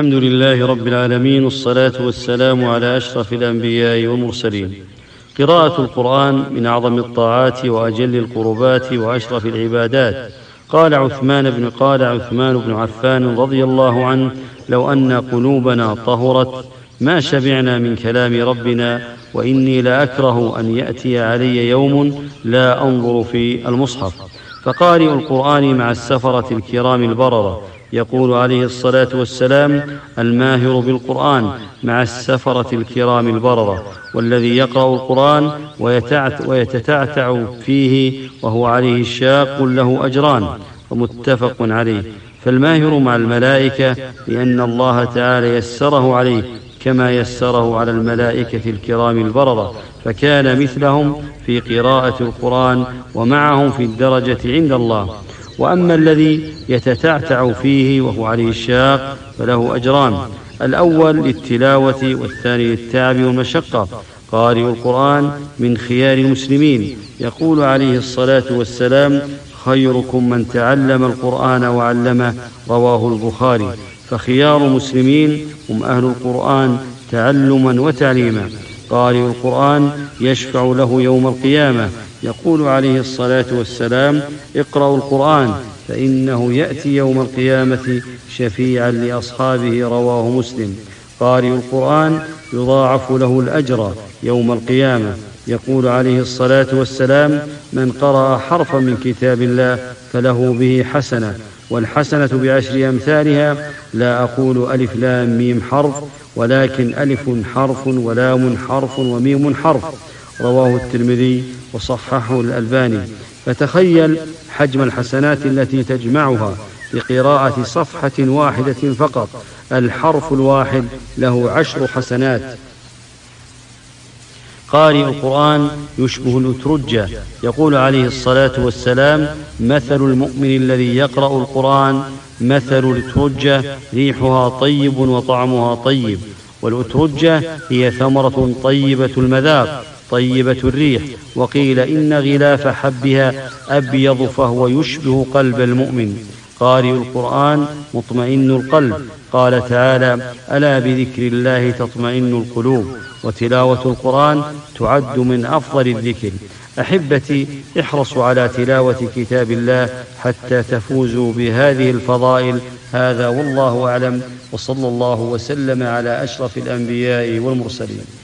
الحمد لله رب العالمين والصلاة والسلام على أشرف الأنبياء والمرسلين. قراءة القرآن من أعظم الطاعات وأجل القربات وأشرف العبادات. قال عثمان بن قال عثمان بن عفان رضي الله عنه لو أن قلوبنا طهرت ما شبعنا من كلام ربنا وإني لأكره أن يأتي علي يوم لا أنظر في المصحف. فقارئ القرآن مع السفرة الكرام البررة يقول عليه الصلاة والسلام الماهر بالقرآن مع السفرة الكرام البررة والذي يقرأ القرآن ويتتعتع فيه وهو عليه الشاق له أجران ومتفق عليه. فالماهر مع الملائكة لأن الله تعالى يسره عليه كما يسره على الملائكة الكرام البررة فكان مثلهم في قراءة القرآن ومعهم في الدرجة عند الله. وأما الذي يتتعتع فيه وهو عليه الشاق فله أجران. الأول للتلاوة والثاني للتعب والمشقة. قارئ القرآن من خيار المسلمين. يقول عليه الصلاة والسلام خيركم من تعلم القرآن وعلمه. رواه البخاري. فخيار المسلمين هم أهل القرآن تعلما وتعليما. قارئ القرآن يشفع له يوم القيامة. يقول عليه الصلاة والسلام اقرأوا القرآن فإنه يأتي يوم القيامة شفيعا لأصحابه رواه مسلم. قارئ القرآن يضاعف له الأجر يوم القيامة. يقول عليه الصلاة والسلام من قرأ حرفا من كتاب الله فله به حسنة والحسنة بعشر أمثالها لا أقول ألف لام ميم حرف ولكن ألف حرف ولام حرف وميم حرف. رواه الترمذي وصححه الألباني. فتخيل حجم الحسنات التي تجمعها بقراءة صفحة واحدة فقط. الحرف الواحد له عشر حسنات. قارئ القرآن يشبه الأترجة. يقول عليه الصلاة والسلام مثل المؤمن الذي يقرأ القرآن مثل الأترجة ريحها طيب وطعمها طيب. والأترجة هي ثمرة طيبة المذاق طيبة الريح. وقيل إن غلاف حبها أبيض فهو يشبه قلب المؤمن. قارئ القرآن مطمئن القلب. قال تعالى ألا بذكر الله تطمئن القلوب؟ وتلاوة القرآن تعد من أفضل الذكر. أحبتي احرصوا على تلاوة كتاب الله حتى تفوزوا بهذه الفضائل. هذا والله أعلم. وصلى الله وسلم على أشرف الأنبياء والمرسلين.